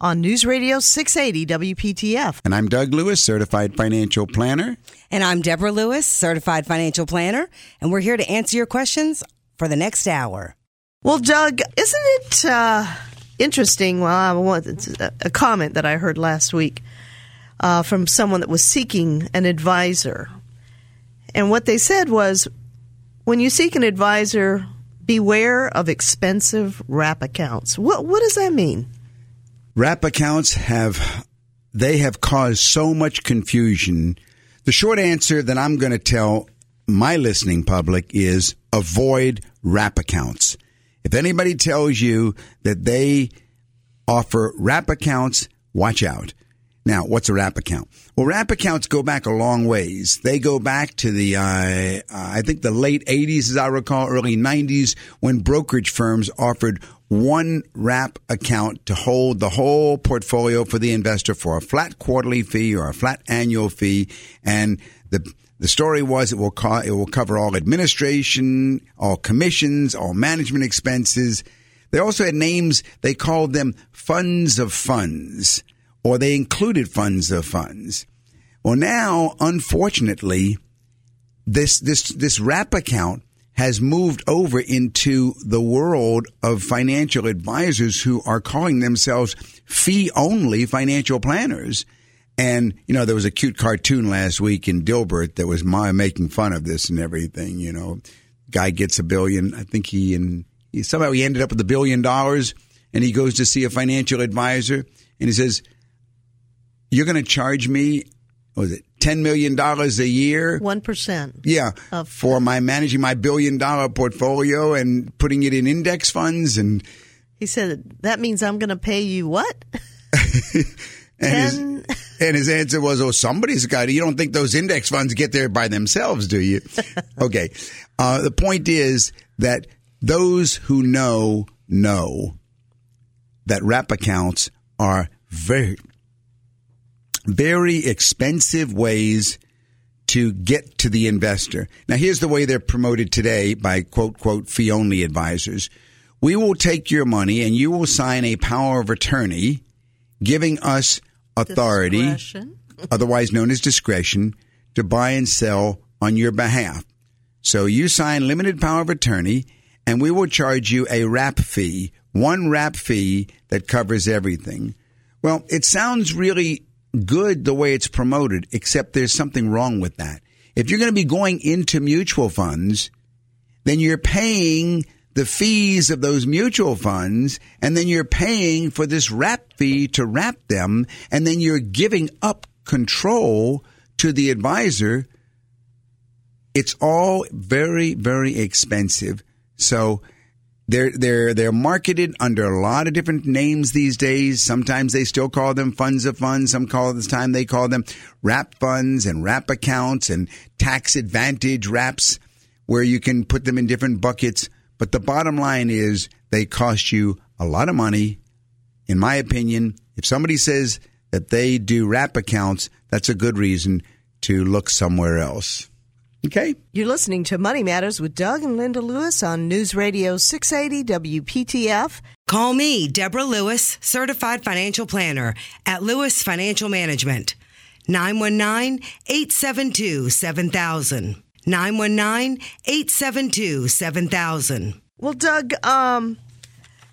on News Radio 680 WPTF. And I'm Doug Lewis, certified financial planner. And I'm Deborah Lewis, certified financial planner, and we're here to answer your questions for the next hour. Well, Doug, isn't it uh, interesting? Well, I want a comment that I heard last week uh, from someone that was seeking an advisor. And what they said was when you seek an advisor, beware of expensive wrap accounts. What, what does that mean? Wrap accounts have they have caused so much confusion. The short answer that I'm going to tell my listening public is avoid wrap accounts. If anybody tells you that they offer wrap accounts, watch out. Now, what's a wrap account? Well, wrap accounts go back a long ways. They go back to the, uh, I think the late 80s, as I recall, early 90s, when brokerage firms offered one wrap account to hold the whole portfolio for the investor for a flat quarterly fee or a flat annual fee. And the, the story was it will, co- it will cover all administration, all commissions, all management expenses. They also had names, they called them funds of funds or they included funds of funds. Well, now, unfortunately, this this this wrap account has moved over into the world of financial advisors who are calling themselves fee only financial planners. And, you know, there was a cute cartoon last week in Dilbert that was my making fun of this and everything, you know. Guy gets a billion. I think he and he, somehow he ended up with a billion dollars and he goes to see a financial advisor and he says, you're going to charge me, was it ten million dollars a year? One percent. Yeah, of- for my managing my billion dollar portfolio and putting it in index funds. And he said that means I'm going to pay you what? and, his, and his answer was, "Oh, somebody's got it. You don't think those index funds get there by themselves, do you?" okay. Uh, the point is that those who know know that wrap accounts are very very expensive ways to get to the investor. Now, here's the way they're promoted today by quote, quote, fee only advisors. We will take your money and you will sign a power of attorney giving us authority, otherwise known as discretion, to buy and sell on your behalf. So you sign limited power of attorney and we will charge you a wrap fee, one wrap fee that covers everything. Well, it sounds really good the way it's promoted, except there's something wrong with that. If you're going to be going into mutual funds, then you're paying the fees of those mutual funds, and then you're paying for this wrap fee to wrap them, and then you're giving up control to the advisor. It's all very, very expensive. So they're they're they're marketed under a lot of different names these days. Sometimes they still call them funds of funds. Some call this time they call them wrap funds and wrap accounts and tax advantage wraps, where you can put them in different buckets. But the bottom line is they cost you a lot of money. In my opinion, if somebody says that they do wrap accounts, that's a good reason to look somewhere else. Okay. You're listening to Money Matters with Doug and Linda Lewis on News Radio 680 WPTF. Call me, Deborah Lewis, certified financial planner at Lewis Financial Management. 919 872 7000. 919 872 7000. Well, Doug, um,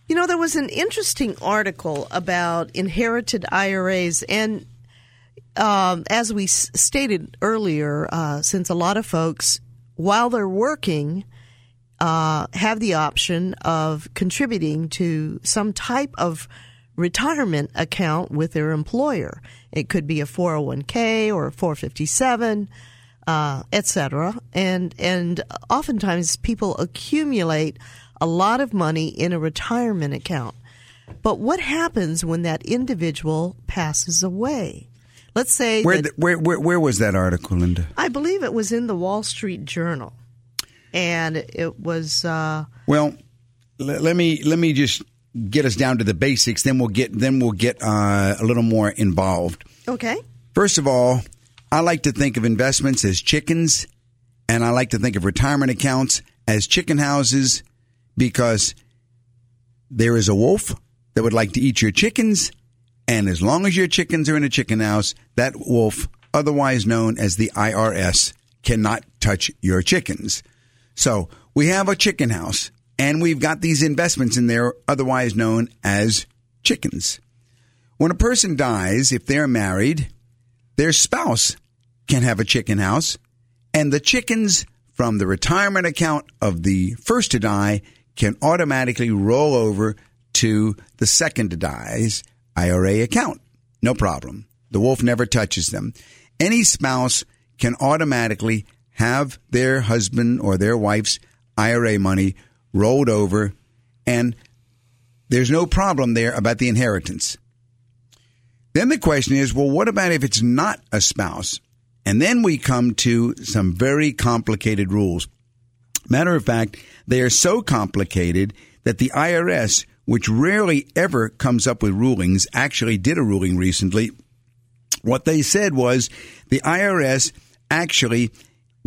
you know, there was an interesting article about inherited IRAs, and um, as we s- stated earlier, uh, since a lot of folks, while they're working, uh, have the option of contributing to some type of retirement account with their employer. It could be a 401k or a 457, uh, etc. And and oftentimes people accumulate a lot of money in a retirement account. But what happens when that individual passes away? Let's say Where, that, the, where, where, where was that article, Linda? I believe it was in the Wall Street Journal, and it was. Uh, Well, l- let me let me just get us down to the basics. Then we'll get then we'll get uh, a little more involved. okay. First of all, I like to think of investments as chickens, and I like to think of retirement accounts as chicken houses because there is a wolf that would like to eat your chickens, and as long as your chickens are in a chicken house, that wolf, otherwise known as the IRS, cannot touch your chickens. So we have a chicken house, and we've got these investments in there, otherwise known as chickens. When a person dies, if they're married, their spouse can have a chicken house, and the chickens from the retirement account of the first to die can automatically roll over to the second to die's IRA account. No problem. The wolf never touches them. Any spouse can automatically have their husband or their wife's IRA money rolled over, and there's no problem there about the inheritance. Then the question is, well, what about if it's not a spouse? And then we come to some very complicated rules. Matter of fact, they are so complicated that the IRS, which rarely ever comes up with rulings, actually did a ruling recently. What they said was the IRS actually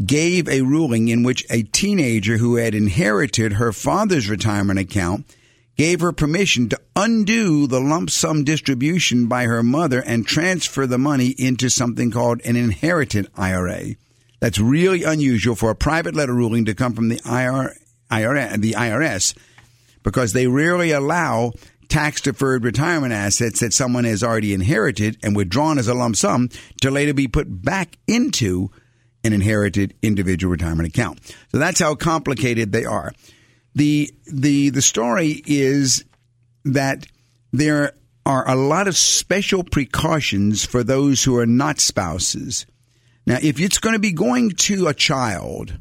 gave a ruling in which a teenager who had inherited her father's retirement account gave her permission to undo the lump sum distribution by her mother and transfer the money into something called an inherited IRA. That's really unusual for a private letter ruling to come from the IR, IRS, the IRS because they rarely allow tax deferred retirement assets that someone has already inherited and withdrawn as a lump sum to later be put back into an inherited individual retirement account. So that's how complicated they are. The the the story is that there are a lot of special precautions for those who are not spouses. Now, if it's going to be going to a child,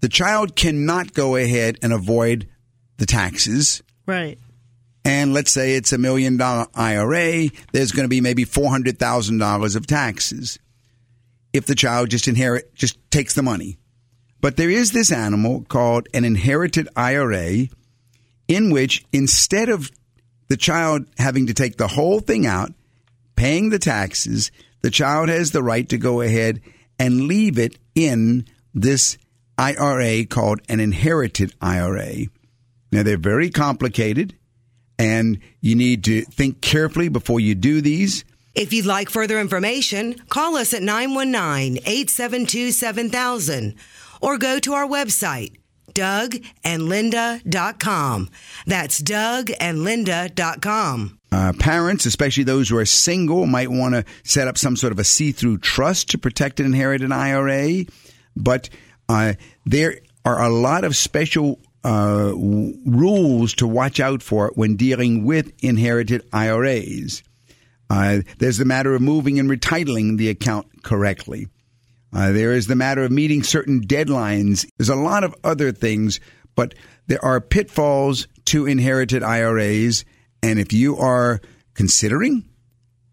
the child cannot go ahead and avoid the taxes. Right. And let's say it's a million dollar IRA, there's going to be maybe $400,000 of taxes if the child just inherit, just takes the money. But there is this animal called an inherited IRA in which instead of the child having to take the whole thing out, paying the taxes, the child has the right to go ahead and leave it in this IRA called an inherited IRA. Now, they're very complicated, and you need to think carefully before you do these. If you'd like further information, call us at 919 872 7000 or go to our website, dougandlinda.com. That's dougandlinda.com. Uh, parents, especially those who are single, might want to set up some sort of a see through trust to protect and inherit an IRA. But uh, there are a lot of special uh, w- rules to watch out for when dealing with inherited IRAs. Uh, there's the matter of moving and retitling the account correctly. Uh, there is the matter of meeting certain deadlines. There's a lot of other things, but there are pitfalls to inherited IRAs. And if you are considering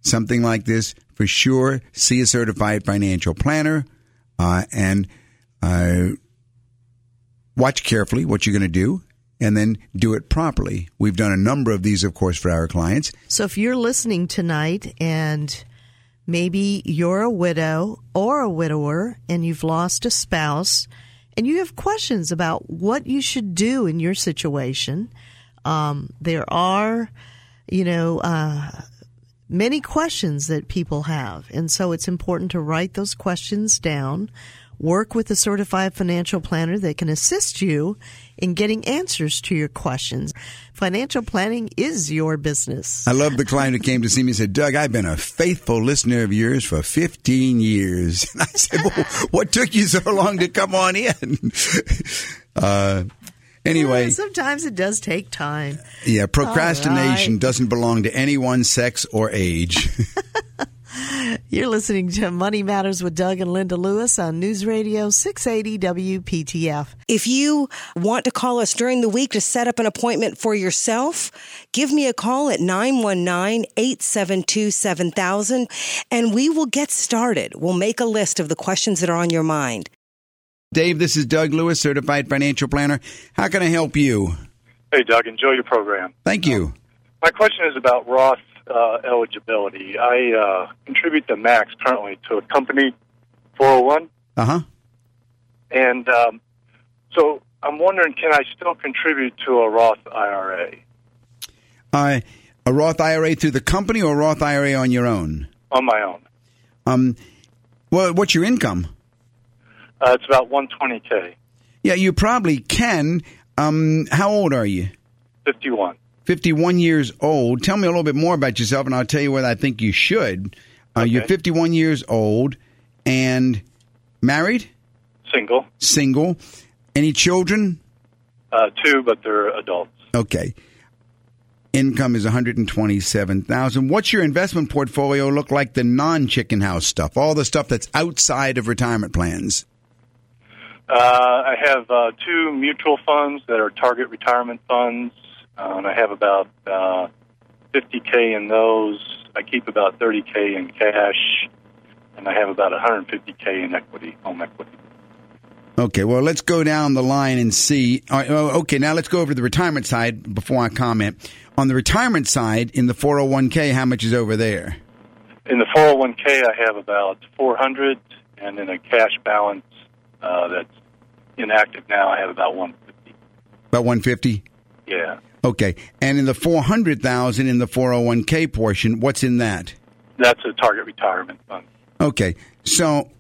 something like this, for sure, see a certified financial planner uh, and uh, watch carefully what you're going to do and then do it properly. We've done a number of these, of course, for our clients. So if you're listening tonight and maybe you're a widow or a widower and you've lost a spouse and you have questions about what you should do in your situation, um, there are, you know, uh, many questions that people have. And so it's important to write those questions down Work with a certified financial planner that can assist you in getting answers to your questions. Financial planning is your business. I love the client who came to see me and said, Doug, I've been a faithful listener of yours for 15 years. And I said, well, what took you so long to come on in? Uh, anyway. Yeah, sometimes it does take time. Yeah, procrastination right. doesn't belong to anyone, sex, or age. You're listening to Money Matters with Doug and Linda Lewis on News Radio 680 WPTF. If you want to call us during the week to set up an appointment for yourself, give me a call at 919 872 7000 and we will get started. We'll make a list of the questions that are on your mind. Dave, this is Doug Lewis, certified financial planner. How can I help you? Hey, Doug, enjoy your program. Thank you. My question is about Roth uh, eligibility. I uh, contribute the max currently to a company 401. Uh huh. And um, so I'm wondering, can I still contribute to a Roth IRA? Uh, a Roth IRA through the company or a Roth IRA on your own? On my own. Um, well, what's your income? Uh, it's about 120K. Yeah, you probably can. Um, how old are you? 51. 51 years old. Tell me a little bit more about yourself, and I'll tell you whether I think you should. Uh, Okay. You're 51 years old and married, Single. single. Any children? Uh, two, but they're adults. Okay. Income is 127,000. What's your investment portfolio look like the non-chicken house stuff? All the stuff that's outside of retirement plans. Uh, I have uh, two mutual funds that are target retirement funds. Uh, and I have about uh, 50K in those. I keep about 30K in cash. And I have about 150K in equity, home equity. Okay, well, let's go down the line and see. right, oh, Okay, now let's go over to the retirement side before I comment. On the retirement side, in the 401k, how much is over there? In the 401k, I have about 400, and in a cash balance uh, that's inactive now, I have about 150. About 150? Yeah, Okay. And in the 400,000 in the 401k portion, what's in that? that's a target retirement fund. Okay. So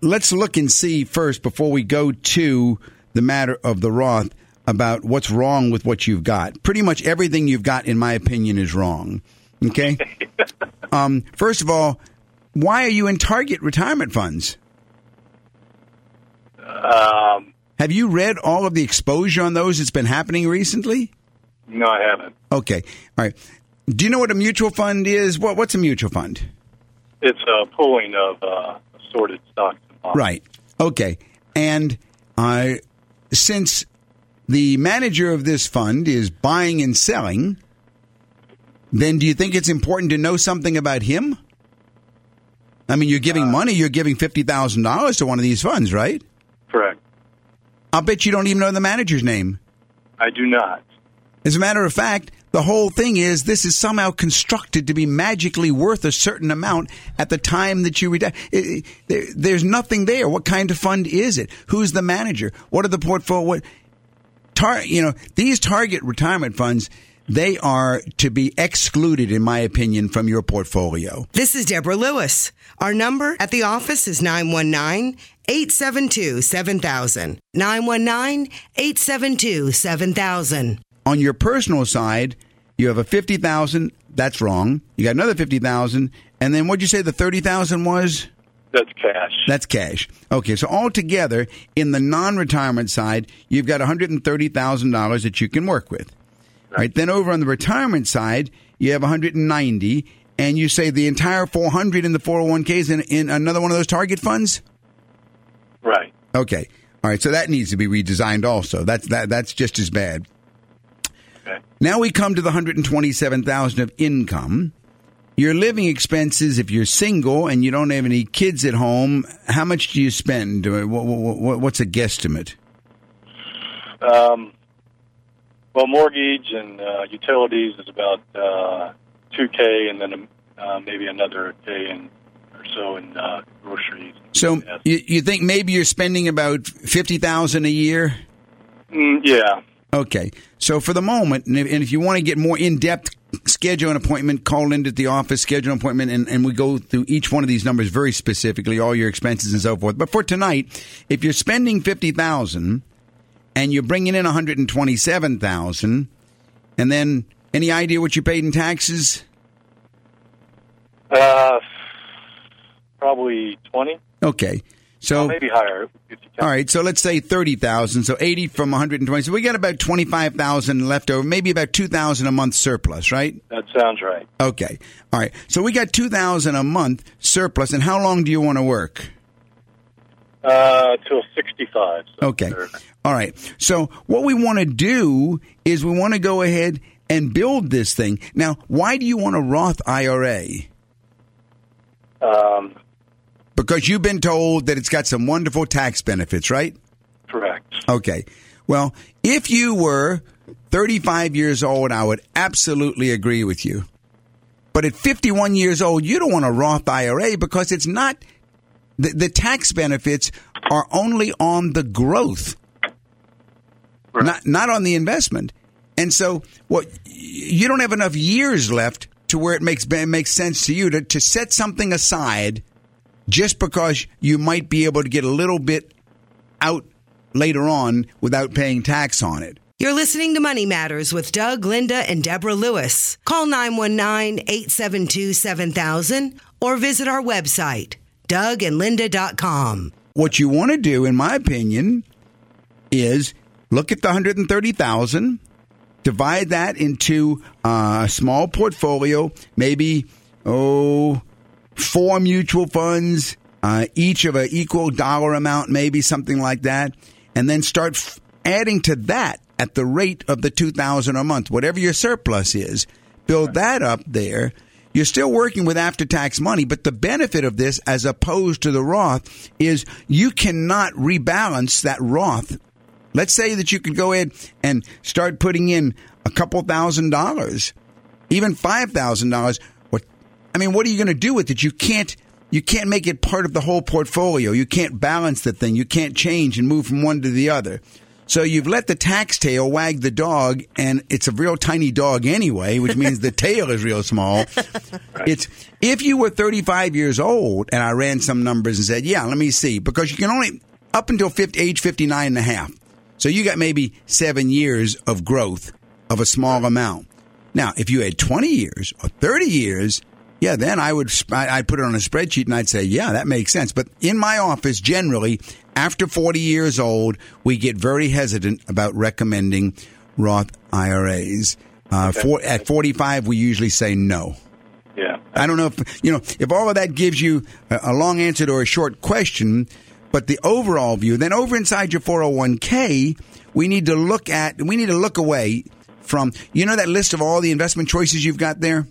let's look and see first before we go to the matter of the Roth about what's wrong with what you've got. Pretty much everything you've got, in my opinion, is wrong. Okay. um, first of all, why are you in target retirement funds? Um, Have you read all of the exposure on those that's been happening recently? No, I haven't. Okay. All right. Do you know what a mutual fund is? What, what's a mutual fund? It's a pooling of uh, assorted stocks. Right. Okay. And uh, since the manager of this fund is buying and selling, then do you think it's important to know something about him? I mean, you're giving money, you're giving $50,000 to one of these funds, right? Correct. I'll bet you don't even know the manager's name. I do not. As a matter of fact, the whole thing is this is somehow constructed to be magically worth a certain amount at the time that you retire. It- it- there's nothing there. What kind of fund is it? Who's the manager? What are the portfolio? What tar, you know, these target retirement funds, they are to be excluded, in my opinion, from your portfolio. This is Deborah Lewis. Our number at the office is 919 872 7000. 919 872 7000. On your personal side, you have a fifty thousand. That's wrong. You got another fifty thousand, and then what'd you say the thirty thousand was? That's cash. That's cash. Okay, so altogether, in the non-retirement side, you've got one hundred and thirty thousand dollars that you can work with. Right. Then over on the retirement side, you have one hundred and ninety, and you say the entire four hundred in the four hundred one ks in, in another one of those target funds. right. Okay. All right. So that needs to be redesigned. Also, that's that. That's just as bad. Okay. Now we come to the 127,000 of income. Your living expenses, if you're single and you don't have any kids at home, how much do you spend? Wha- wha- wha- What's a guesstimate? Um, well, mortgage and uh, utilities is about uh, 2K, and then uh, maybe another K in, or so in uh, groceries. So Yes. you, you think maybe you're spending about 50,000 a year? Mm, yeah. Okay. So for the moment, and if, and if you want to get more in depth schedule an appointment, call in at the office, schedule an appointment, and, and we go through each one of these numbers very specifically, all your expenses and so forth. But for tonight, if you're spending 50000 and you're bringing in 127000 and then any idea what you paid in taxes? Uh, probably 20. Okay. So well, maybe higher. All right, so let's say thirty thousand. So eighty from one hundred and twenty. So we got about twenty five thousand left over. Maybe about two thousand a month surplus, right? That sounds right. Okay. All right. So we got two thousand a month surplus. And how long do you want to work? Uh, till sixty five. So okay. Sure. All right. So what we want to do is we want to go ahead and build this thing. Now, why do you want a Roth IRA? Um because you've been told that it's got some wonderful tax benefits, right? Correct. Okay. Well, if you were 35 years old, I would absolutely agree with you. But at 51 years old, you don't want a Roth IRA because it's not, the, the tax benefits are only on the growth, right. not, not on the investment. And so, what you don't have enough years left to where it makes it makes sense to you to, to set something aside just because you might be able to get a little bit out later on without paying tax on it. You're listening to Money Matters with Doug, Linda, and Deborah Lewis. Call 919 872 7000 or visit our website, dougandlinda.com. What you want to do, in my opinion, is look at the 130,000, divide that into uh, a small portfolio, maybe, oh, four mutual funds, uh, each of an equal dollar amount, maybe something like that, and then start f- adding to that at the rate of the 2000 a month, whatever your surplus is. Build that up there. You're still working with after tax money, but the benefit of this, as opposed to the Roth, is you cannot rebalance that Roth. Let's say that you could go ahead and start putting in a couple thousand dollars, even five thousand dollars I mean, what are you going to do with it? You can't you can't make it part of the whole portfolio. You can't balance the thing. You can't change and move from one to the other. So you've let the tax tail wag the dog, and it's a real tiny dog anyway, which means the tail is real small. It's if you were 35 years old, and I ran some numbers and said, "Yeah, let me see," because you can only up until 50, age 59 and a half. So you got maybe seven years of growth of a small amount. Now, if you had 20 years or 30 years, yeah, then I would I'd put it on a spreadsheet and I'd say, yeah, that makes sense. But in my office, generally, after 40 years old, we get very hesitant about recommending Roth IRAs. Uh, okay. for, at 45, we usually say no. Yeah. I don't know if, you know, if all of that gives you a, a long answer to a short question, but the overall view, then over inside your 401k, we need to look at, we need to look away from, you know, that list of all the investment choices you've got there?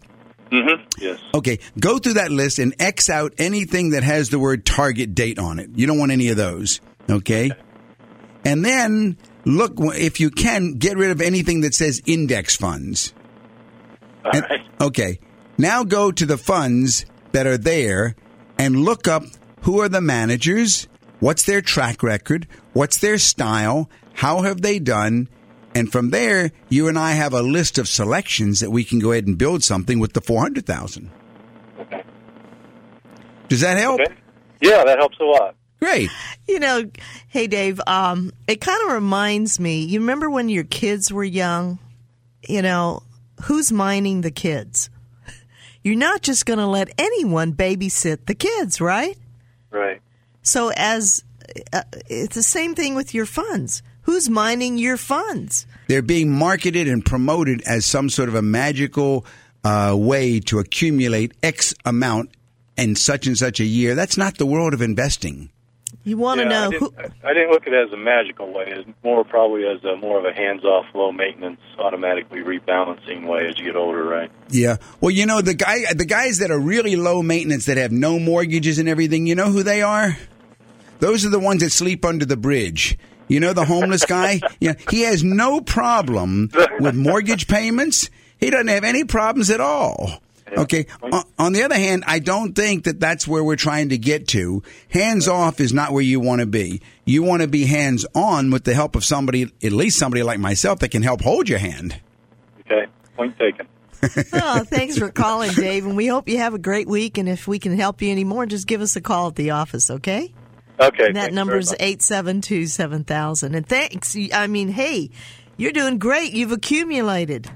Mm-hmm. Yes. Okay. Go through that list and X out anything that has the word target date on it. You don't want any of those. Okay. And then look, if you can, get rid of anything that says index funds. All and, right. Okay. Now go to the funds that are there and look up who are the managers, what's their track record, what's their style, how have they done, and from there, you and I have a list of selections that we can go ahead and build something with the 400,000. Okay. Does that help? Okay. Yeah, that helps a lot. Great. You know, hey Dave, um, it kind of reminds me. You remember when your kids were young? You know, who's mining the kids? You're not just going to let anyone babysit the kids, right? Right. So as uh, it's the same thing with your funds. Who's mining your funds? They're being marketed and promoted as some sort of a magical uh, way to accumulate X amount in such and such a year. That's not the world of investing. You want to yeah, know I who? I didn't look at it as a magical way. It's more probably as a more of a hands-off, low maintenance, automatically rebalancing way as you get older, right? Yeah. Well, you know the guy, the guys that are really low maintenance that have no mortgages and everything. You know who they are? Those are the ones that sleep under the bridge. You know the homeless guy? Yeah, he has no problem with mortgage payments. He doesn't have any problems at all. Okay. On the other hand, I don't think that that's where we're trying to get to. Hands off is not where you want to be. You want to be hands on with the help of somebody, at least somebody like myself, that can help hold your hand. Okay. Point taken. oh, thanks for calling, Dave, and we hope you have a great week. And if we can help you anymore, just give us a call at the office, okay? Okay. And that number is eight seven two seven thousand. And thanks. I mean, hey, you're doing great. You've accumulated.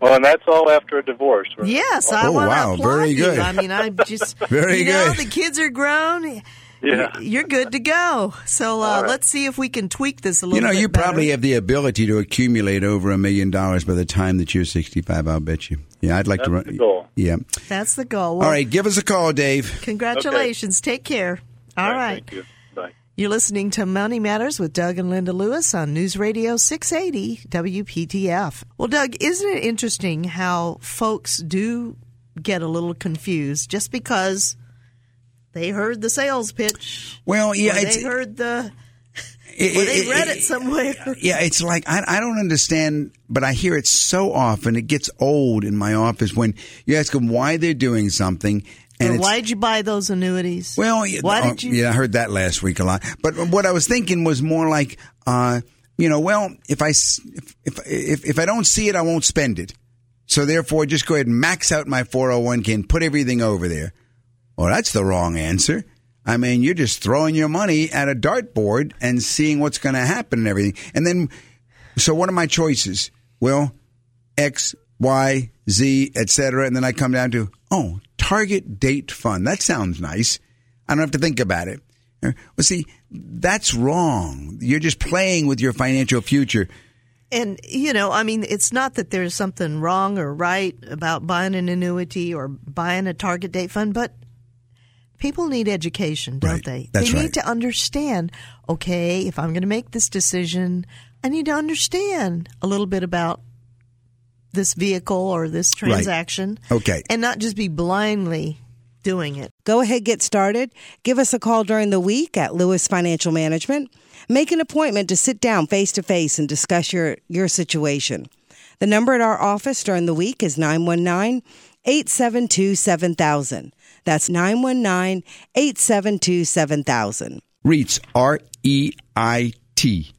Well, and that's all after a divorce. Right? Yes, I Oh, want to wow, applaud very you. good. I mean, I'm just Very you know, good. the kids are grown. Yeah. You're good to go. So uh, All right. let's see if we can tweak this a little You know, bit you better. probably have the ability to accumulate over a million dollars by the time that you're 65. I'll bet you. Yeah, I'd like to That's run. the goal. Yeah. That's the goal. All Well, right, give us a call, Dave. Congratulations. Take care. All right. Thank you. Bye. You're listening to Money Matters with Doug and Linda Lewis on News Radio 680 WPTF. Well, Doug, isn't it interesting how folks do get a little confused just because they heard the sales pitch? Well, yeah, or they heard the. it- Or they it- read it- it somewhere. Yeah, it's like I, I don't understand, but I hear it so often. It gets old in my office when you ask them why they're doing something, and Or why did you buy those annuities? well, why oh, did you? Yeah, I heard that last week a lot. But what I was thinking was more like, uh, you know, well, if I if if if I don't see it, I won't spend it. So therefore, just go ahead and max out my 401k and put everything over there. Well, that's the wrong answer. I mean, you're just throwing your money at a dartboard and seeing what's going to happen and everything. And then, so what are my choices? Well, X, Y, Z, etc. And then I come down to, oh, target date fund. That sounds nice. I don't have to think about it. Well, see, that's wrong. You're just playing with your financial future. And, you know, I mean, it's not that there's something wrong or right about buying an annuity or buying a target date fund, but people need education, don't Right. they? That's they right. need to understand, okay, if I'm going to make this decision, I need to understand a little bit about this vehicle or this transaction. Okay. And not just be blindly doing it. Go ahead, get started. Give us a call during the week at Lewis Financial Management. Make an appointment to sit down face to face and discuss your, your situation. The number at our office during the week is 919 872 7000. That's 919 872 7000. REITs, R E I T.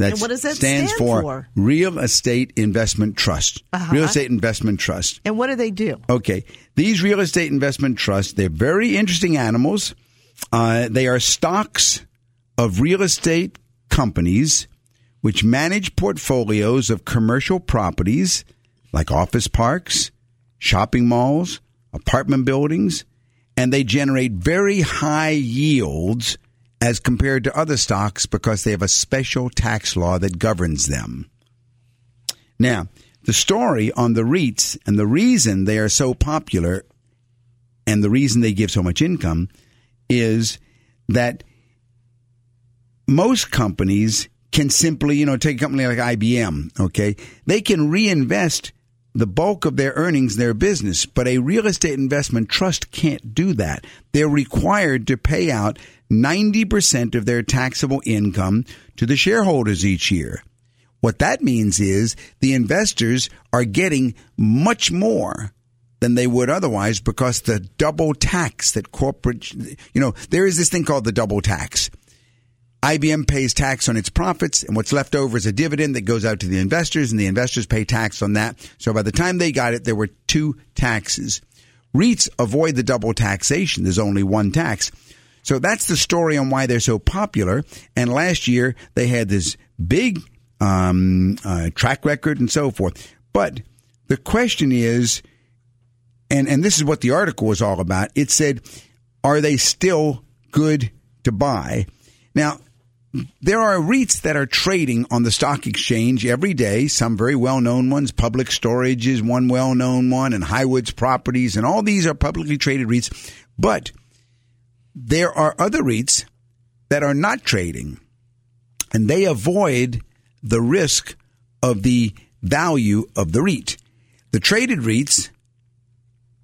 That And what does that stands stand for? for? Real Estate Investment Trust. Uh-huh. Real Estate Investment Trust. And what do they do? Okay, these real estate investment trusts, they're very interesting animals. Uh, they are stocks of real estate companies which manage portfolios of commercial properties like office parks, shopping malls, apartment buildings, and they generate very high yields as compared to other stocks because they have a special tax law that governs them. Now, the story on the REITs and the reason they are so popular and the reason they give so much income is that most companies can simply, you know, take a company like IBM, okay? They can reinvest the bulk of their earnings in their business, but a real estate investment trust can't do that. They're required to pay out 90% of their taxable income to the shareholders each year. What that means is the investors are getting much more than they would otherwise because the double tax that corporate, you know, there is this thing called the double tax. IBM pays tax on its profits, and what's left over is a dividend that goes out to the investors, and the investors pay tax on that. So by the time they got it, there were two taxes. REITs avoid the double taxation. There's only one tax. So that's the story on why they're so popular. And last year, they had this big um, uh, track record and so forth. But the question is, and, and this is what the article was all about. It said, are they still good to buy? Now, there are REITs that are trading on the stock exchange every day, some very well known ones. Public Storage is one well known one, and Highwoods Properties, and all these are publicly traded REITs. But there are other REITs that are not trading, and they avoid the risk of the value of the REIT. The traded REITs,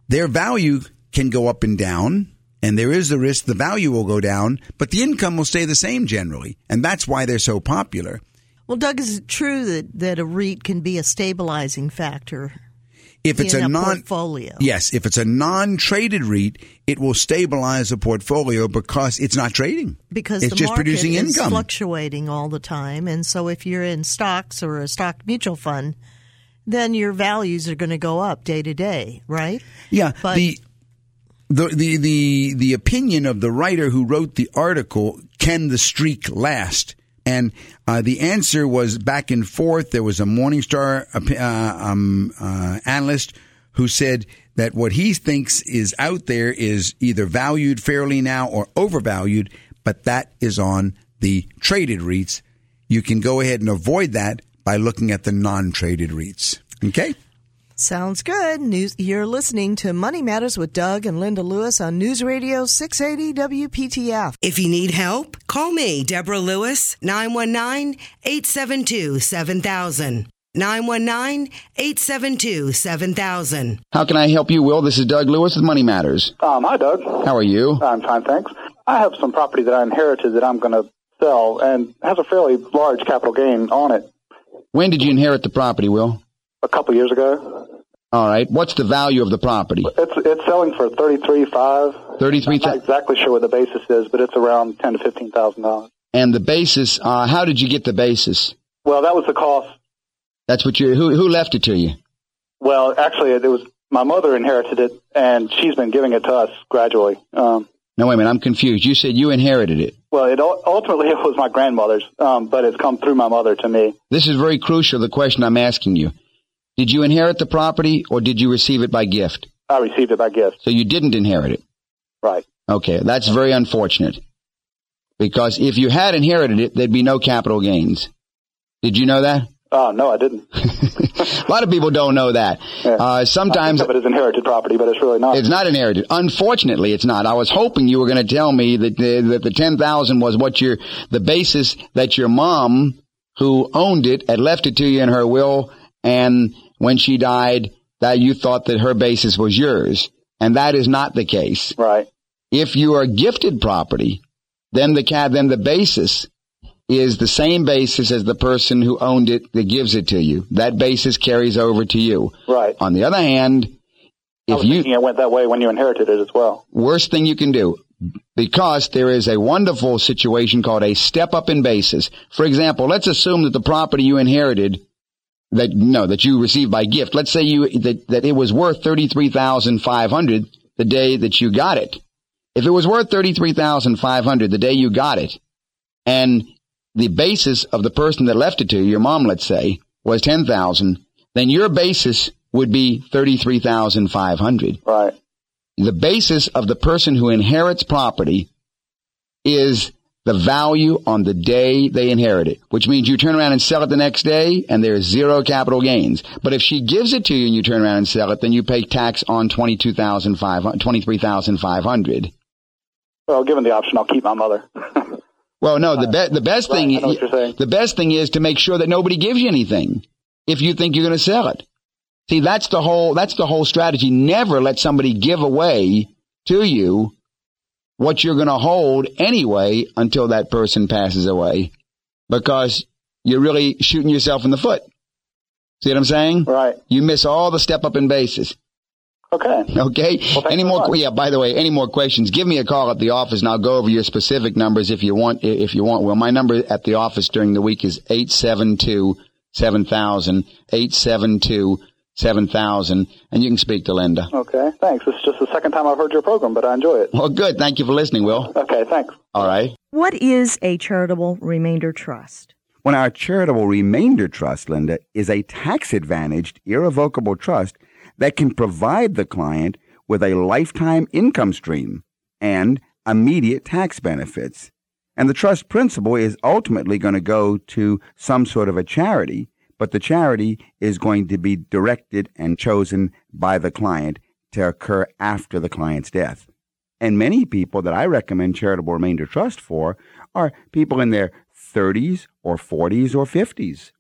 their value can go up and down, and there is the risk the value will go down, but the income will stay the same generally. And that's why they're so popular. Well, Doug, is it true that, that a REIT can be a stabilizing factor If it's a a non portfolio? Yes, if it's a non-traded REIT, it will stabilize the portfolio because it's not trading. because it's the just market producing is income. fluctuating all the time, and so if you're in stocks or a stock mutual fund, then your values are going to go up day to day, right? Yeah, But- the, the the the the opinion of the writer who wrote the article, can the streak last? And uh, the answer was back and forth. There was a Morningstar uh, um, uh, analyst who said that what he thinks is out there is either valued fairly now or overvalued, but that is on the traded REITs. You can go ahead and avoid that by looking at the non-traded REITs. Okay. Sounds good. News, you're listening to Money Matters with Doug and Linda Lewis on News Radio 680 WPTF. If you need help, call me, Deborah Lewis, 919 872 7000. 919 872 7000. How can I help you, Will? This is Doug Lewis with Money Matters. Um, hi, Doug. How are you? I'm fine, thanks. I have some property that I inherited that I'm going to sell and has a fairly large capital gain on it When did you inherit the property, Will? A couple years ago. All right. What's the value of the property? It's it's selling for thirty three five. Thirty-three not exactly sure what the basis is, but it's around ten to fifteen thousand dollars. And the basis. Uh, how did you get the basis? Well, that was the cost. That's what you. Who who left it to you? Well, actually, it was my mother inherited it, and she's been giving it to us gradually. Um, No, wait a minute. I'm confused. You said you inherited it. well, it ultimately it was my grandmother's, um, but it's come through my mother to me. This is very crucial. The question I'm asking you: Did you inherit the property, or did you receive it by gift? I received it by gift. So you didn't inherit it. Right. Okay, that's very unfortunate. Because if you had inherited it, there'd be no capital gains. Did you know that? Oh no, I didn't. A lot of people don't know that. Uh, sometimes I think of it inherited property, but it's really not. It's not inherited. Unfortunately, it's not. I was hoping you were going to tell me that the, that the ten thousand was what your the basis that your mom, who owned it, had left it to you in her will, and when she died, that you thought that her basis was yours, and that is not the case. right. If you are gifted property, then the cat then the basis is the same basis as the person who owned it that gives it to you. That basis carries over to you. Right. On the other hand, if you thinking it went that way when you inherited it as well. worst thing you can do because there is a wonderful situation called a step up in basis. For example, let's assume that the property you inherited that no that you received by gift. Let's say you that, that it was worth thirty three thousand five hundred the day that you got it. If it was worth thirty three thousand five hundred the day you got it, and the basis of the person that left it to you, your mom, let's say, was ten thousand, then your basis would be thirty three thousand five hundred Right. the basis of the person who inherits property is the value on the day they inherit it, which means you turn around and sell it the next day and there's zero capital gains. But if she gives it to you and you turn around and sell it, then you pay tax on 22,500, 23,500. Well, given the option, I'll keep my mother. Well, no, the be- the best Right, thing I know what you're saying. the best thing is to make sure that nobody gives you anything if you think you're going to sell it. See, that's the whole that's the whole strategy. Never let somebody give away to you what you're going to hold anyway until that person passes away because you're really shooting yourself in the foot. See what I'm saying? right. You miss all the step up in bases. Okay. Okay. thanks any more? Yeah. By the way, any more questions? Give me a call at the office, and I'll go over your specific numbers if you want. If you want. Well, my number at the office during the week is eight seven two seven thousand eight seven two seven thousand, and you can speak to Linda. Okay. Thanks. This is just the second time I've heard your program, but I enjoy it. Well, good. Thank you for listening, Will. Okay. Thanks. All right. What is a charitable remainder trust? When our charitable remainder trust, Linda, is a tax advantaged, irrevocable trust that can provide the client with a lifetime income stream and immediate tax benefits. And the trust principal is ultimately going to go to some sort of a charity, but the charity is going to be directed and chosen by the client to occur after the client's death. And many people that I recommend charitable remainder trust for are people in their 30s or 40s or 50s.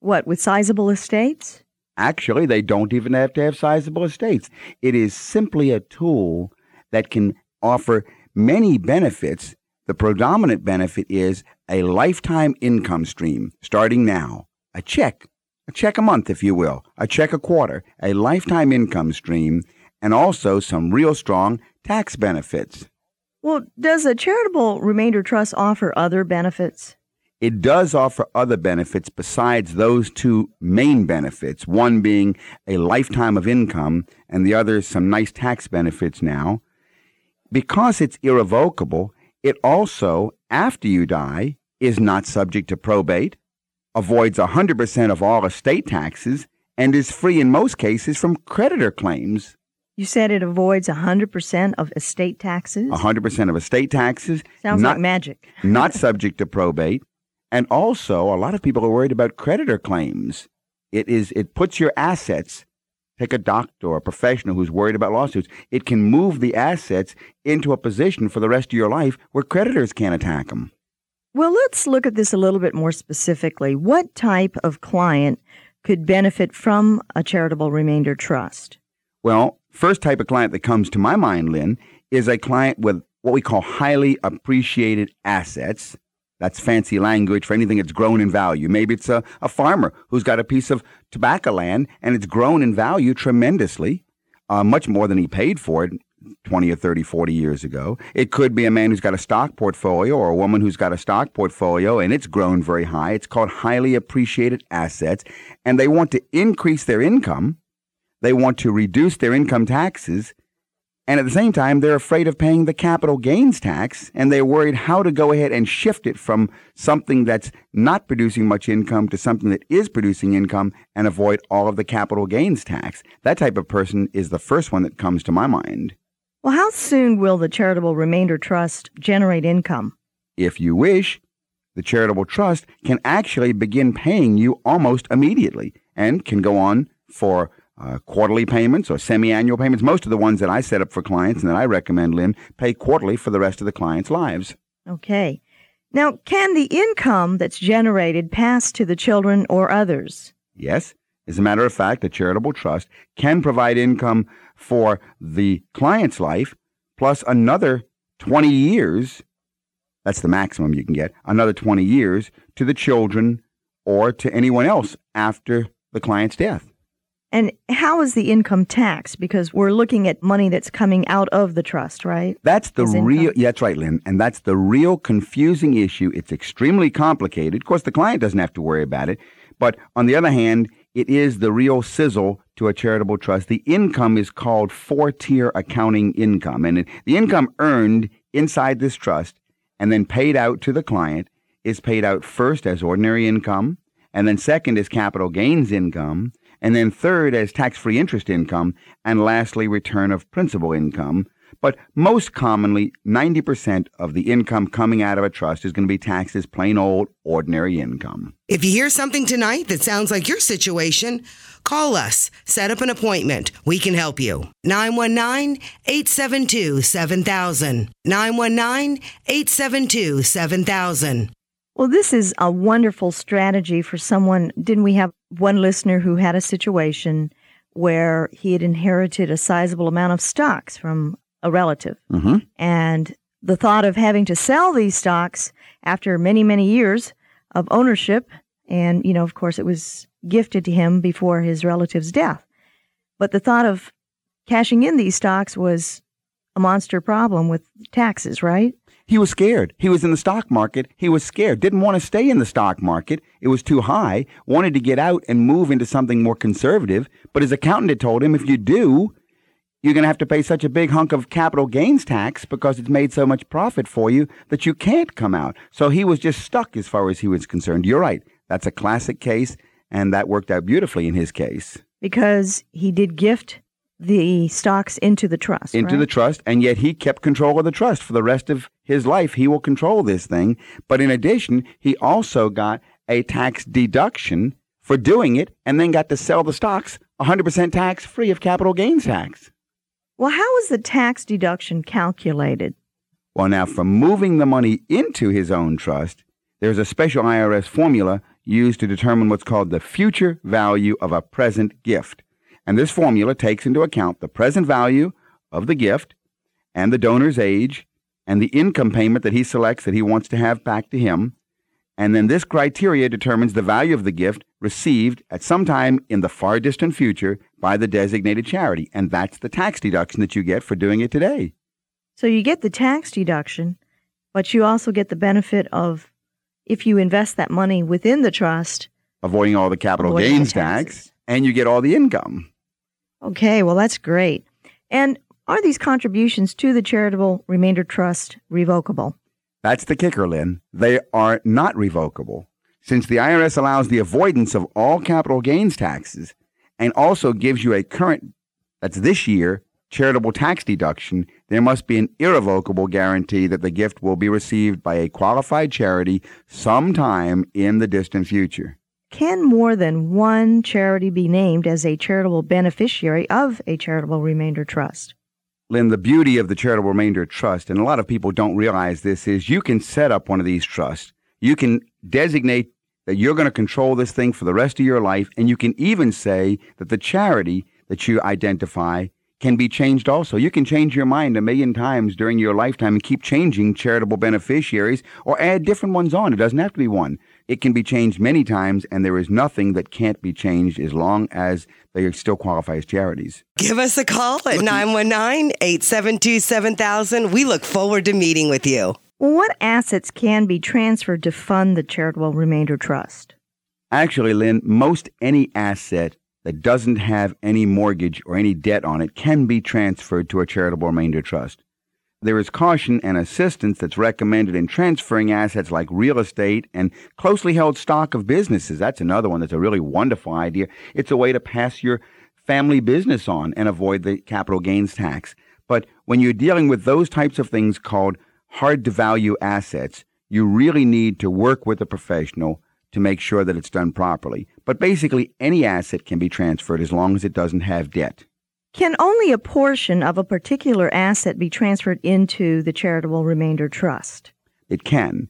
What, with sizable estates? Actually, they don't even have to have sizable estates. It is simply a tool that can offer many benefits. The predominant benefit is a lifetime income stream starting now. A check, a check a month, if you will, a check a quarter, a lifetime income stream, and also some real strong tax benefits. Well, does a charitable remainder trust offer other benefits? it does offer other benefits besides those two main benefits, one being a lifetime of income and the other some nice tax benefits now. Because it's irrevocable, it also, after you die, is not subject to probate, avoids 100% of all estate taxes, and is free in most cases from creditor claims. You said it avoids 100% of estate taxes? 100% of estate taxes. Sounds not, like magic. not subject to probate. And also, a lot of people are worried about creditor claims. It is it puts your assets. Take a doctor or a professional who's worried about lawsuits. It can move the assets into a position for the rest of your life where creditors can't attack them. Well, let's look at this a little bit more specifically. What type of client could benefit from a charitable remainder trust? Well, first type of client that comes to my mind, Lynn, is a client with what we call highly appreciated assets. That's fancy language for anything that's grown in value. Maybe it's a, a farmer who's got a piece of tobacco land and it's grown in value tremendously, uh, much more than he paid for it 20 or 30, 40 years ago. It could be a man who's got a stock portfolio or a woman who's got a stock portfolio and it's grown very high. It's called highly appreciated assets and they want to increase their income. They want to reduce their income taxes and at the same time, they're afraid of paying the capital gains tax, and they're worried how to go ahead and shift it from something that's not producing much income to something that is producing income and avoid all of the capital gains tax. That type of person is the first one that comes to my mind. Well, how soon will the charitable remainder trust generate income? If you wish, the charitable trust can actually begin paying you almost immediately and can go on for uh, quarterly payments or semi-annual payments. Most of the ones that I set up for clients and that I recommend, Lynn, pay quarterly for the rest of the clients' lives. Okay. Now, can the income that's generated pass to the children or others? Yes. As a matter of fact, a charitable trust can provide income for the client's life plus another 20 years. That's the maximum you can get. Another 20 years to the children or to anyone else after the client's death. And how is the income taxed? Because we're looking at money that's coming out of the trust, right? That's the As real. Yeah, that's right, Lynn. And that's the real confusing issue. It's extremely complicated. Of course, the client doesn't have to worry about it. But on the other hand, it is the real sizzle to a charitable trust. The income is called four tier accounting income. And the income earned inside this trust and then paid out to the client is paid out first as ordinary income, and then second as capital gains income, and then third as tax free interest income, and lastly, return of principal income. But most commonly, 90% of the income coming out of a trust is going to be taxed as plain old ordinary income. If you hear something tonight that sounds like your situation, call us. Set up an appointment. We can help you. 919 872 7000. 919 872 7000. Well, this is a wonderful strategy for someone. Didn't we have one listener who had a situation where he had inherited a sizable amount of stocks from a relative? Mm-hmm. And the thought of having to sell these stocks after many, many years of ownership, and, you know, of course, it was gifted to him before his relative's death. But the thought of cashing in these stocks was a monster problem with taxes, right? He was scared. He was in the stock market. He was scared. Didn't want to stay in the stock market. It was too high. Wanted to get out and move into something more conservative. But his accountant had told him if you do, you're going to have to pay such a big hunk of capital gains tax because it's made so much profit for you that you can't come out. So he was just stuck as far as he was concerned. You're right. That's a classic case, and that worked out beautifully in his case. Because he did gift the stocks into the trust. into right? the trust, and yet he kept control of the trust for the rest of his life. He will control this thing. But in addition, he also got a tax deduction for doing it and then got to sell the stocks 100% tax free of capital gains tax. Well, how is the tax deduction calculated? Well, now, from moving the money into his own trust, there's a special IRS formula used to determine what's called the future value of a present gift. And this formula takes into account the present value of the gift and the donor's age and the income payment that he selects that he wants to have back to him. And then this criteria determines the value of the gift received at some time in the far distant future by the designated charity. And that's the tax deduction that you get for doing it today. So you get the tax deduction, but you also get the benefit of if you invest that money within the trust, avoiding all the capital Avoiding the gains tax, and you get all the income. okay, well, that's great. And are these contributions to the charitable remainder trust revocable? That's the kicker, Lynn. They are not revocable. Since the IRS allows the avoidance of all capital gains taxes and also gives you a current, that's this year, charitable tax deduction, there must be an irrevocable guarantee that the gift will be received by a qualified charity sometime in the distant future. Can more than one charity be named as a charitable beneficiary of a charitable remainder trust? Lynn, the beauty of the charitable remainder trust, and a lot of people don't realize this, is you can set up one of these trusts. You can designate that you're going to control this thing for the rest of your life, and you can even say that the charity that you identify can be changed also. You can change your mind a million times during your lifetime and keep changing charitable beneficiaries or add different ones on. It doesn't have to be one. It can be changed many times, and there is nothing that can't be changed as long as they still qualify as charities. Give us a call at 919 872 7000. We look forward to meeting with you. What assets can be transferred to fund the charitable remainder trust? Actually, Lynn, most any asset that doesn't have any mortgage or any debt on it can be transferred to a charitable remainder trust. There is caution and assistance that's recommended in transferring assets like real estate and closely held stock of businesses. That's another one that's a really wonderful idea. It's a way to pass your family business on and avoid the capital gains tax. But when you're dealing with those types of things called hard to value assets, you really need to work with a professional to make sure that it's done properly. But basically, any asset can be transferred as long as it doesn't have debt. Can only a portion of a particular asset be transferred into the charitable remainder trust? It can.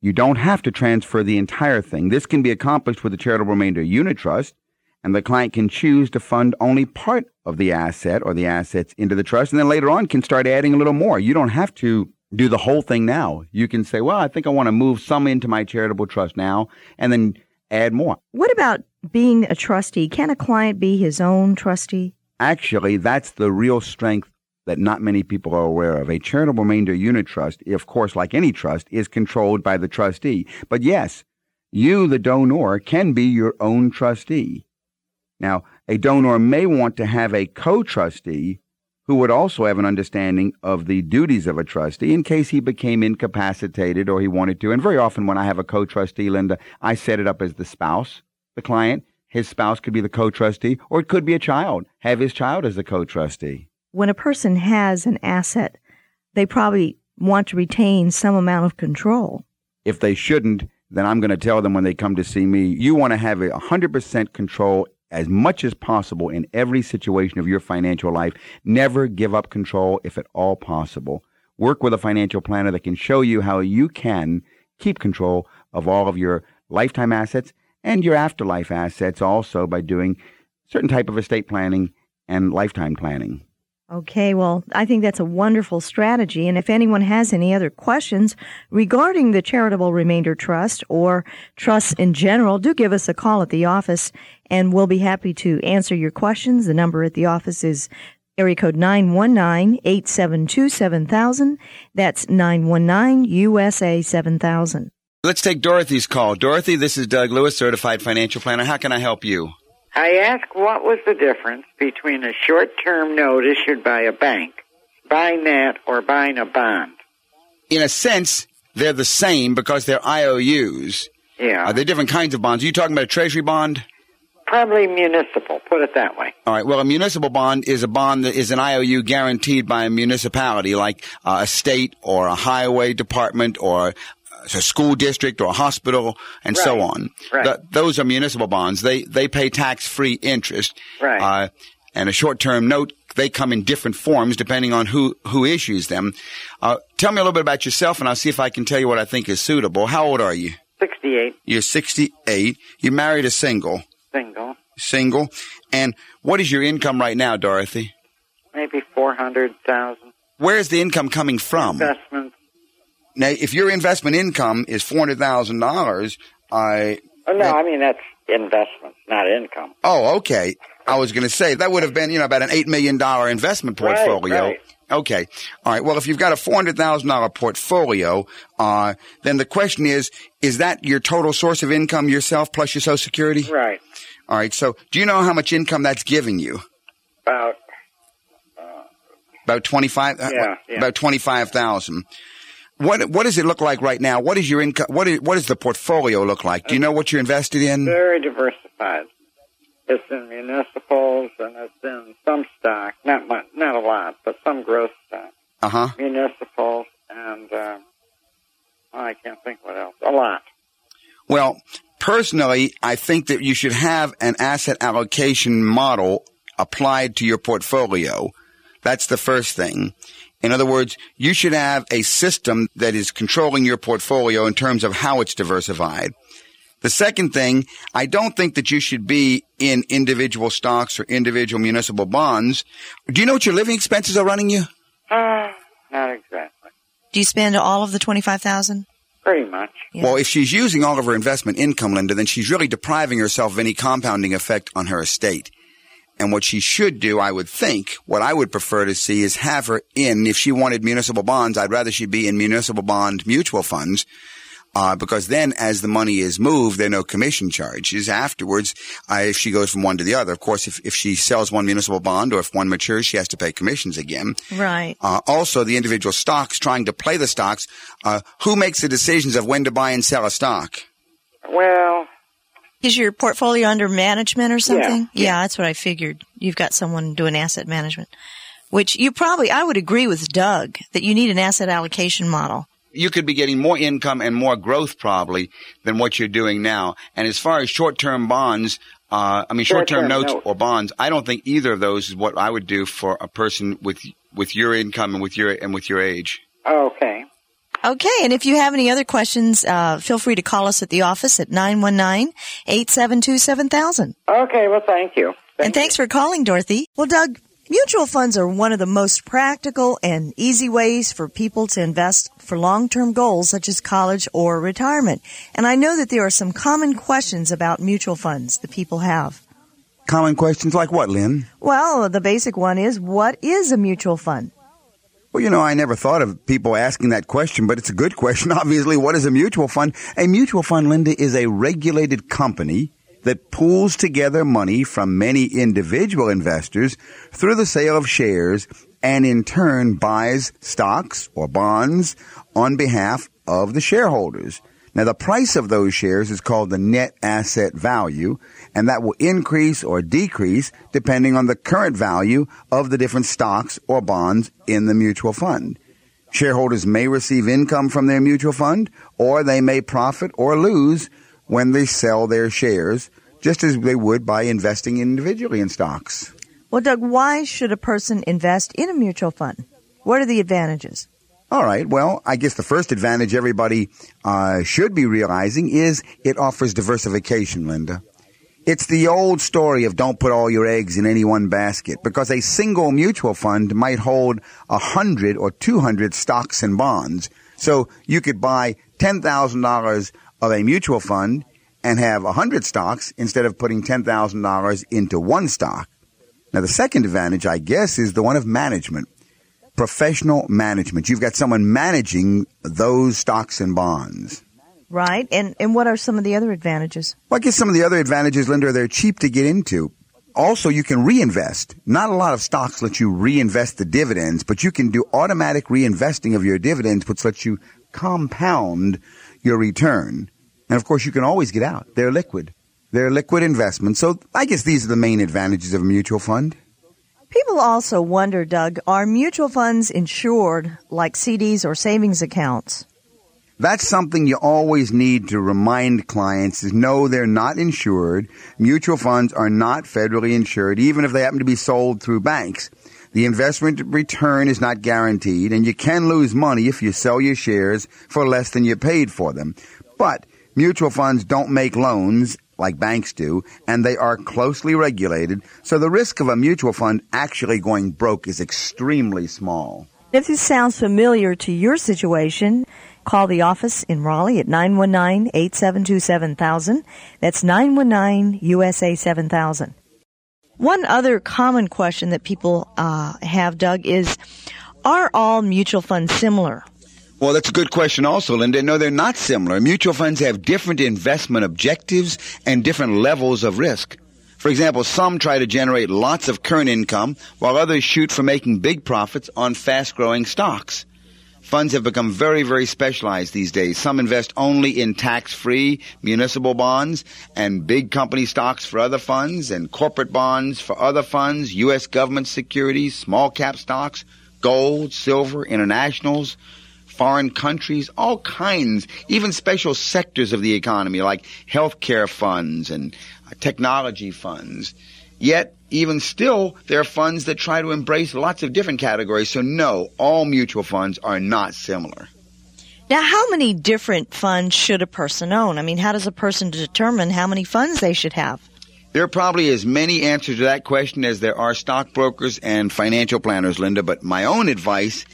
You don't have to transfer the entire thing. This can be accomplished with the charitable remainder unitrust, and the client can choose to fund only part of the asset or the assets into the trust, and then later on can start adding a little more. You don't have to do the whole thing now. You can say, well, I think I want to move some into my charitable trust now, and then add more. What about being a trustee? Can a client be his own trustee? Actually, that's the real strength that not many people are aware of. A charitable remainder unitrust, of course, like any trust, is controlled by the trustee. But yes, you, the donor, can be your own trustee. Now, a donor may want to have a co trustee who would also have an understanding of the duties of a trustee in case he became incapacitated or he wanted to. And very often, when I have a co trustee, Linda, I set it up as the spouse, the client. His spouse could be the co trustee, or it could be a child, have his child as the co trustee. When a person has an asset, they probably want to retain some amount of control. If they shouldn't, then I'm going to tell them when they come to see me, you want to have a 100% control as much as possible in every situation of your financial life. Never give up control if at all possible. Work with a financial planner that can show you how you can keep control of all of your lifetime assets and your afterlife assets also by doing certain type of estate planning and lifetime planning. Okay, well, I think that's a wonderful strategy. And if anyone has any other questions regarding the Charitable Remainder Trust or trusts in general, do give us a call at the office and we'll be happy to answer your questions. The number at the office is area code 919-872-7000. That's 919-USA 7000. Let's take Dorothy's call. Dorothy, this is Doug Lewis, certified financial planner. How can I help you? I asked what was the difference between a short term note issued by a bank, buying that, or buying a bond. In a sense, they're the same because they're IOUs. Yeah. Uh, Are they different kinds of bonds? Are you talking about a treasury bond? Probably municipal, put it that way. All right. Well, a municipal bond is a bond that is an IOU guaranteed by a municipality, like uh, a state or a highway department or uh, a school district or a hospital and so on. Right. Th- those are municipal bonds. They they pay tax free interest. Right. Uh, and a short term note, they come in different forms depending on who who issues them. Uh, tell me a little bit about yourself, and I'll see if I can tell you what I think is suitable. How old are you? 68, You're 68. You're married a single? Single. And what is your income right now, Dorothy? maybe 400,000. Where is the income coming from? Investments. Now, if your investment income is four hundred thousand dollars, I Oh, no, I mean, that's investment, not income. oh okay. I was going to say that would have been you know about an eight million dollar investment Right, portfolio. right. Okay. All right. Well, if you've got a $400,000 portfolio, uh, then the question is, is that your total source of income yourself plus your social security? Right. All right. So do you know how much income that's giving you? About About 25? uh, Yeah, yeah. About 25,000. What, what does it look like right now? What is your income? What is, what does the portfolio look like? Do you know what you're invested in? very diversified. It's in municipals and it's in some stock, not much, not a lot, but some growth stock. Uh huh. Municipals and uh, I can't think what else. A lot. Well, personally, I think that you should have an asset allocation model applied to your portfolio. That's the first thing. In other words, you should have a system that is controlling your portfolio in terms of how it's diversified. The second thing, I don't think that you should be in individual stocks or individual municipal bonds. Do you know what your living expenses are running you? Uh, not exactly. Do you spend all of the 25000 Pretty much. Well, if she's using all of her investment income, Linda, then she's really depriving herself of any compounding effect on her estate. And what she should do, I would think, what I would prefer to see is have her in, if she wanted municipal bonds, I'd rather she be in municipal bond mutual funds. Uh, because then as the money is moved, there are no commission charges afterwards, uh, if she goes from one to the other. Of course, if, if she sells one municipal bond or if one matures, she has to pay commissions again. Right. Uh, also, the individual stocks, trying to play the stocks, uh, who makes the decisions of when to buy and sell a stock? Well, Is your portfolio under management or something? Yeah. that's what I figured. You've got someone doing asset management, which you probably, I would agree with Doug that you need an asset allocation model. You could be getting more income and more growth probably than what you're doing now. And as far as short-term bonds, uh, I mean short-term Short-term notes notes. or bonds, I don't think either of those is what I would do for a person with with your income and with your and with your age. okay. Okay, and if you have any other questions, uh, feel free to call us at the office at 919-872-7000. Okay, well, thank you. Thank And thanks for calling, Dorothy. Well, Doug, mutual funds are one of the most practical and easy ways for people to invest for long-term goals such as college or retirement. And I know that there are some common questions about mutual funds that people have. Common questions like what, Lynn? Well, the basic one is, what is a mutual fund? Well, you know, I never thought of people asking that question, but it's a good question. Obviously, what is a mutual fund? A mutual fund, Linda, is a regulated company that pools together money from many individual investors through the sale of shares and in turn buys stocks or bonds on behalf of the shareholders. Now, the price of those shares is called the net asset value, and that will increase or decrease depending on the current value of the different stocks or bonds in the mutual fund. Shareholders may receive income from their mutual fund, or they may profit or lose when they sell their shares, just as they would by investing individually in stocks. Well, Doug, why should a person invest in a mutual fund? What are the advantages? All right. Well, I guess the first advantage everybody uh, should be realizing is it offers diversification, Linda. It's the old story of don't put all your eggs in any one basket because a single mutual fund might hold a hundred or two hundred stocks and bonds. So you could buy ten thousand dollars of a mutual fund and have a hundred stocks instead of putting ten thousand dollars into one stock. Now the second advantage, I guess, is the one of management professional management. You've got someone managing those stocks and bonds. Right. And, and what are some of the other advantages? Well, I guess some of the other advantages, Linda, are they're cheap to get into. Also, you can reinvest. Not a lot of stocks let you reinvest the dividends, but you can do automatic reinvesting of your dividends, which lets you compound your return. And of course, you can always get out. They're liquid. They're liquid investments. So I guess these are the main advantages of a mutual fund. People also wonder, Doug, are mutual funds insured like CDs or savings accounts? That's something you always need to remind clients is no, they're not insured. Mutual funds are not federally insured, even if they happen to be sold through banks. The investment return is not guaranteed, and you can lose money if you sell your shares for less than you paid for them. But mutual funds don't make loans like banks do, and they are closely regulated, so the risk of a mutual fund actually going broke is extremely small. If this sounds familiar to your situation, call the office in Raleigh at 919-872-7000. That's 919-USA 7000. One other common question that people uh, have, Doug, is are all mutual funds similar? Well, that's a good question also, Linda. No, they're not similar. Mutual funds have different investment objectives and different levels of risk. For example, some try to generate lots of current income while others shoot for making big profits on fast growing stocks. Funds have become very, very specialized these days. Some invest only in tax-free municipal bonds and big company stocks for other funds and corporate bonds for other funds, U.S. government securities, small cap stocks, gold, silver, internationals, foreign countries, all kinds, even special sectors of the economy like healthcare funds and uh, technology funds. Yet, even still, there are funds that try to embrace lots of different categories. So no, all mutual funds are not similar. Now, how many different funds should a person own? I mean, how does a person determine how many funds they should have? There are probably as many answers to that question as there are stockbrokers and financial planners, Linda, but my own advice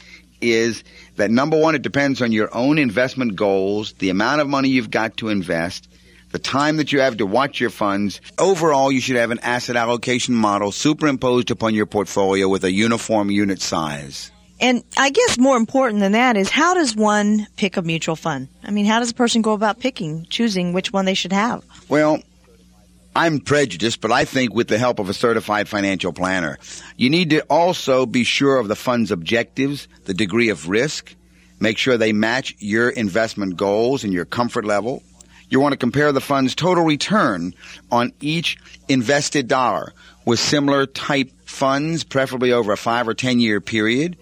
is that number one, it depends on your own investment goals, the amount of money you've got to invest, the time that you have to watch your funds. Overall, you should have an asset allocation model superimposed upon your portfolio with a uniform unit size. And I guess more important than that is how does one pick a mutual fund? I mean, how does a person go about picking, choosing which one they should have? Well, I'm prejudiced, but I think with the help of a certified financial planner, you need to also be sure of the fund's objectives, the degree of risk, make sure they match your investment goals and your comfort level. You want to compare the fund's total return on each invested dollar with similar type funds, preferably over a five or ten year period.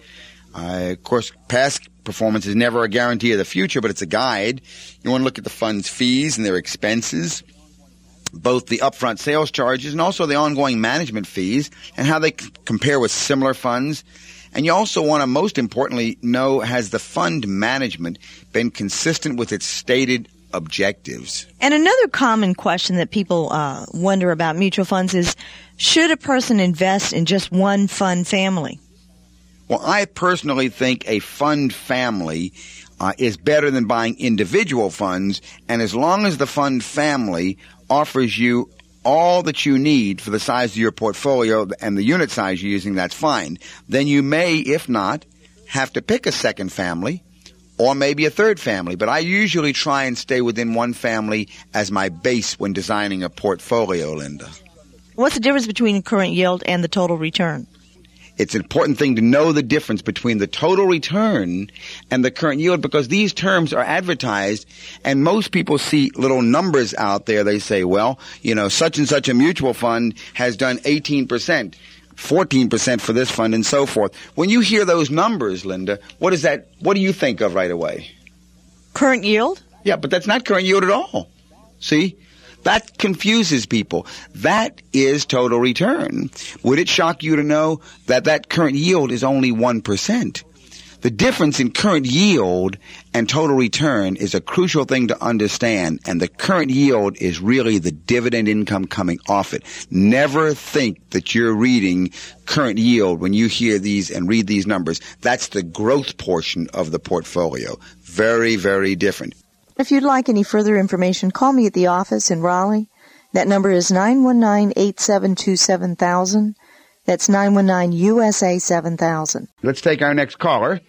Uh, of course, past performance is never a guarantee of the future, but it's a guide. You want to look at the fund's fees and their expenses, both the upfront sales charges and also the ongoing management fees, and how they c- compare with similar funds. And you also want to, most importantly, know has the fund management been consistent with its stated objectives? And another common question that people uh, wonder about mutual funds is should a person invest in just one fund family? Well, I personally think a fund family uh, is better than buying individual funds, and as long as the fund family offers you all that you need for the size of your portfolio and the unit size you're using, that's fine. Then you may, if not, have to pick a second family or maybe a third family. But I usually try and stay within one family as my base when designing a portfolio, Linda. What's the difference between current yield and the total return? It's an important thing to know the difference between the total return and the current yield because these terms are advertised and most people see little numbers out there. They say, well, you know, such and such a mutual fund has done 18%. 14% for this fund and so forth. When you hear those numbers, Linda, what is that, what do you think of right away? Current yield? Yeah, but that's not current yield at all. See? That confuses people. That is total return. Would it shock you to know that that current yield is only 1%? The difference in current yield and total return is a crucial thing to understand, and the current yield is really the dividend income coming off it. Never think that you're reading current yield when you hear these and read these numbers. That's the growth portion of the portfolio. Very, very different. If you'd like any further information, call me at the office in Raleigh. That number is 919-872-7000. That's 919-USA 7000. Let's take our next caller.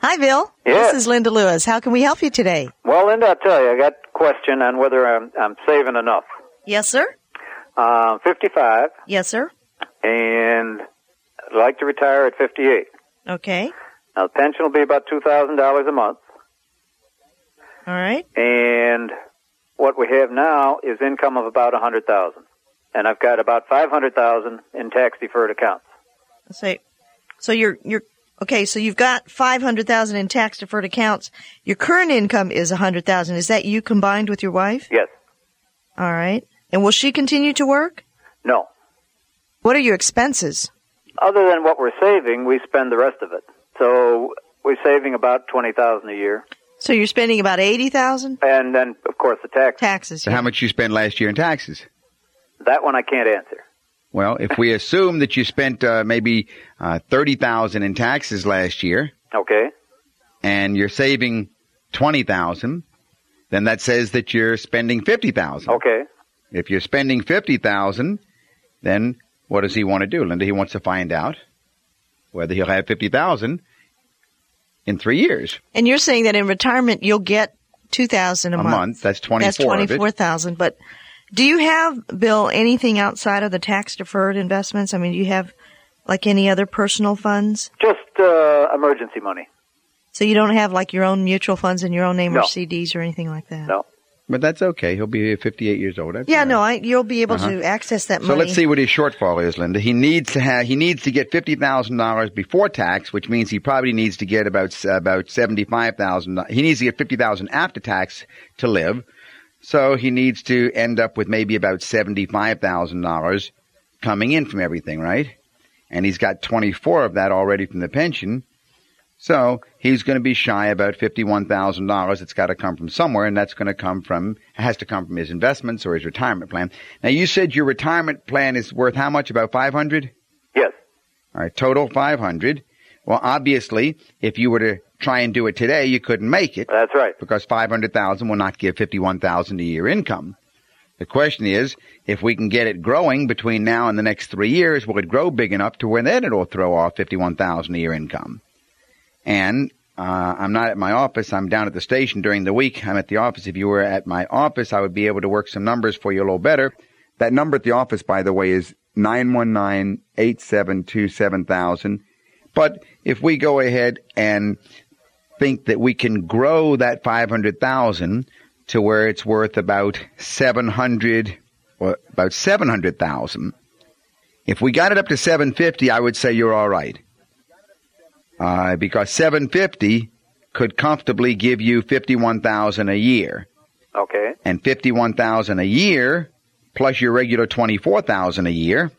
Hi, Bill. Yes. This is Linda Lewis. How can we help you today? Well, Linda, I'll tell you, I got a question on whether I'm, I'm saving enough. Yes, sir. Uh, 55, Yes, sir. and I'd like to retire at 58. Okay. Now, the pension will be about $2,000 a month, All right. and what we have now is income of about a 100000 And I've got about 500000 in tax-deferred accounts. Let's say, so you're, you're, okay, so you've got 500,000 in tax deferred accounts. Your current income is a 100,000. Is that you combined with your wife? Yes. All right. And will she continue to work? No. What are your expenses? Other than what we're saving, we spend the rest of it. So we're saving about 20000 a year. So you're spending about 80,000 And then, of course, the tax. taxes. So how much you spend last year in taxes? That one I can't answer. Well, if we assume that you spent uh, maybe uh, thirty thousand in taxes last year, Okay. and you're saving twenty thousand, then that says that you're spending fifty thousand. Okay. If you're spending fifty thousand, then what does he want to do, Linda? He wants to find out whether he'll have fifty thousand in three years. And you're saying that in retirement you'll get two thousand a, A month. month. That's 24 That's twenty four thousand. But do you have, Bill, anything outside of the tax deferred investments? I mean, do you have like any other personal funds? Just uh, emergency money. So you don't have like your own mutual funds in your own name or CDs or anything like that? No. But that's okay. He'll be 58 years old. That's Yeah, right. no, I, you'll be able Uh-huh. to access that money. So let's see what his shortfall is, Linda. He needs to have he needs to get fifty thousand dollars before tax, which means he probably needs to get about about seventy five thousand. He needs to get fifty thousand after tax to live. So he needs to end up with maybe about seventy five thousand dollars coming in from everything, right? And he's got twenty four of that already from the pension. So he's going to be shy about fifty-one thousand dollars. It's got to come from somewhere, and that's going to come from has to come from his investments or his retirement plan. Now, you said your retirement plan is worth how much? About five hundred. Yes. All right, total five hundred. Well, obviously, if you were to try and do it today, you couldn't make it That's right. because five hundred thousand will not give fifty-one thousand a year income. The question is, if we can get it growing between now and the next three years, will it grow big enough to where then it'll throw off fifty-one thousand a year income? And uh, I'm not at my office. I'm down at the station during the week. I'm at the office. If you were at my office, I would be able to work some numbers for you a little better. That number at the office, by the way, is 919-872-7000. But if we go ahead and think that we can grow that 500,000 to where it's worth about 700 or about 700,000, if we got it up to 750, I would say you're all right uh, because 750 could comfortably give you 51,000 a year, Okay. and 51,000 a year plus your regular 24,000 a year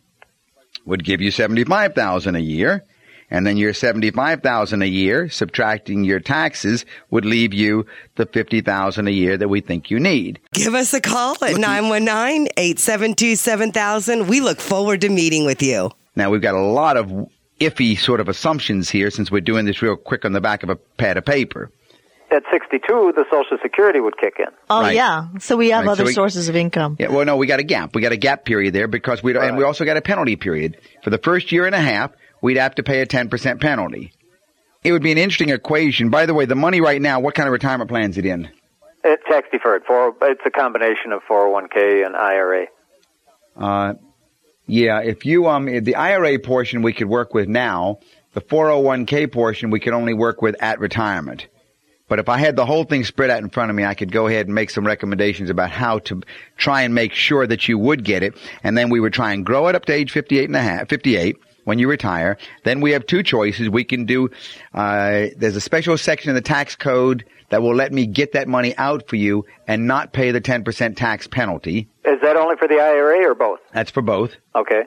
would give you 75,000 a year, and then your 75,000 a year subtracting your taxes would leave you the 50,000 a year that we think you need. Give us a call at 919 872 7000. We look forward to meeting with you. Now we've got a lot of iffy sort of assumptions here since we're doing this real quick on the back of a pad of paper. At 62, the Social Security would kick in. oh Right. yeah, so we have Right, so other we- sources of income. Yeah, well, no, we got a gap. We got a gap period there because we don't, and we also got a penalty period. For the first year and a half, we'd have to pay a 10% penalty. It would be an interesting equation. By the way, the money right now, what kind of retirement plan is it in? It's tax deferred. For it's a combination of 401k and IRA. Uh, yeah, if you, um, the IRA portion we could work with now, the 401k portion we could only work with at retirement. But if I had the whole thing spread out in front of me, I could go ahead and make some recommendations about how to try and make sure that you would get it. And then we would try and grow it up to age 58 and a half, 58 when you retire. Then we have two choices. We can do, uh, there's a special section in the tax code that will let me get that money out for you and not pay the 10% tax penalty. Is that only for the IRA or both? That's for both. Okay.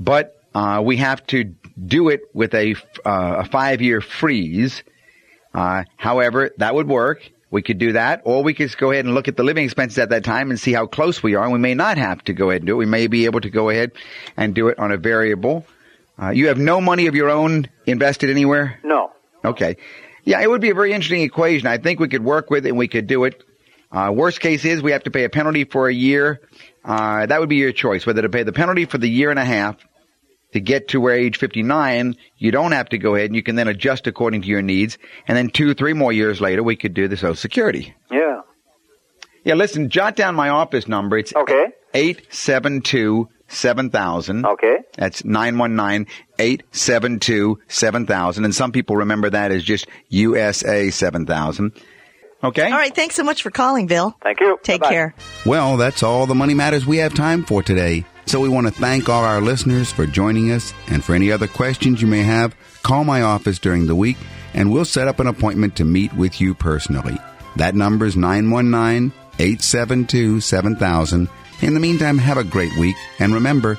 But uh, we have to do it with a, uh, a five year freeze. Uh, however, that would work. We could do that, or we could just go ahead and look at the living expenses at that time and see how close we are. And we may not have to go ahead and do it. We may be able to go ahead and do it on a variable. Uh, you have no money of your own invested anywhere? No. Okay. Yeah, it would be a very interesting equation. I think we could work with it and we could do it. Uh, worst case is we have to pay a penalty for a year. Uh, that would be your choice, whether to pay the penalty for the year and a half to get to where age 59, you don't have to go ahead and you can then adjust according to your needs. And then two, three more years later, we could do the Social Security. Yeah. Yeah, listen, jot down my office number. It's Okay. 872 7000. Okay. That's 919-872-7000. And some people remember that as just USA 7000. Okay? All right, thanks so much for calling, Bill. Thank you. Take Bye-bye. care. Well, that's all the Money Matters we have time for today. So we want to thank all our listeners for joining us. And for any other questions you may have, call my office during the week and we'll set up an appointment to meet with you personally. That number is 919 872 7000. In the meantime, have a great week. And remember,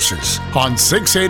Lewises on 680.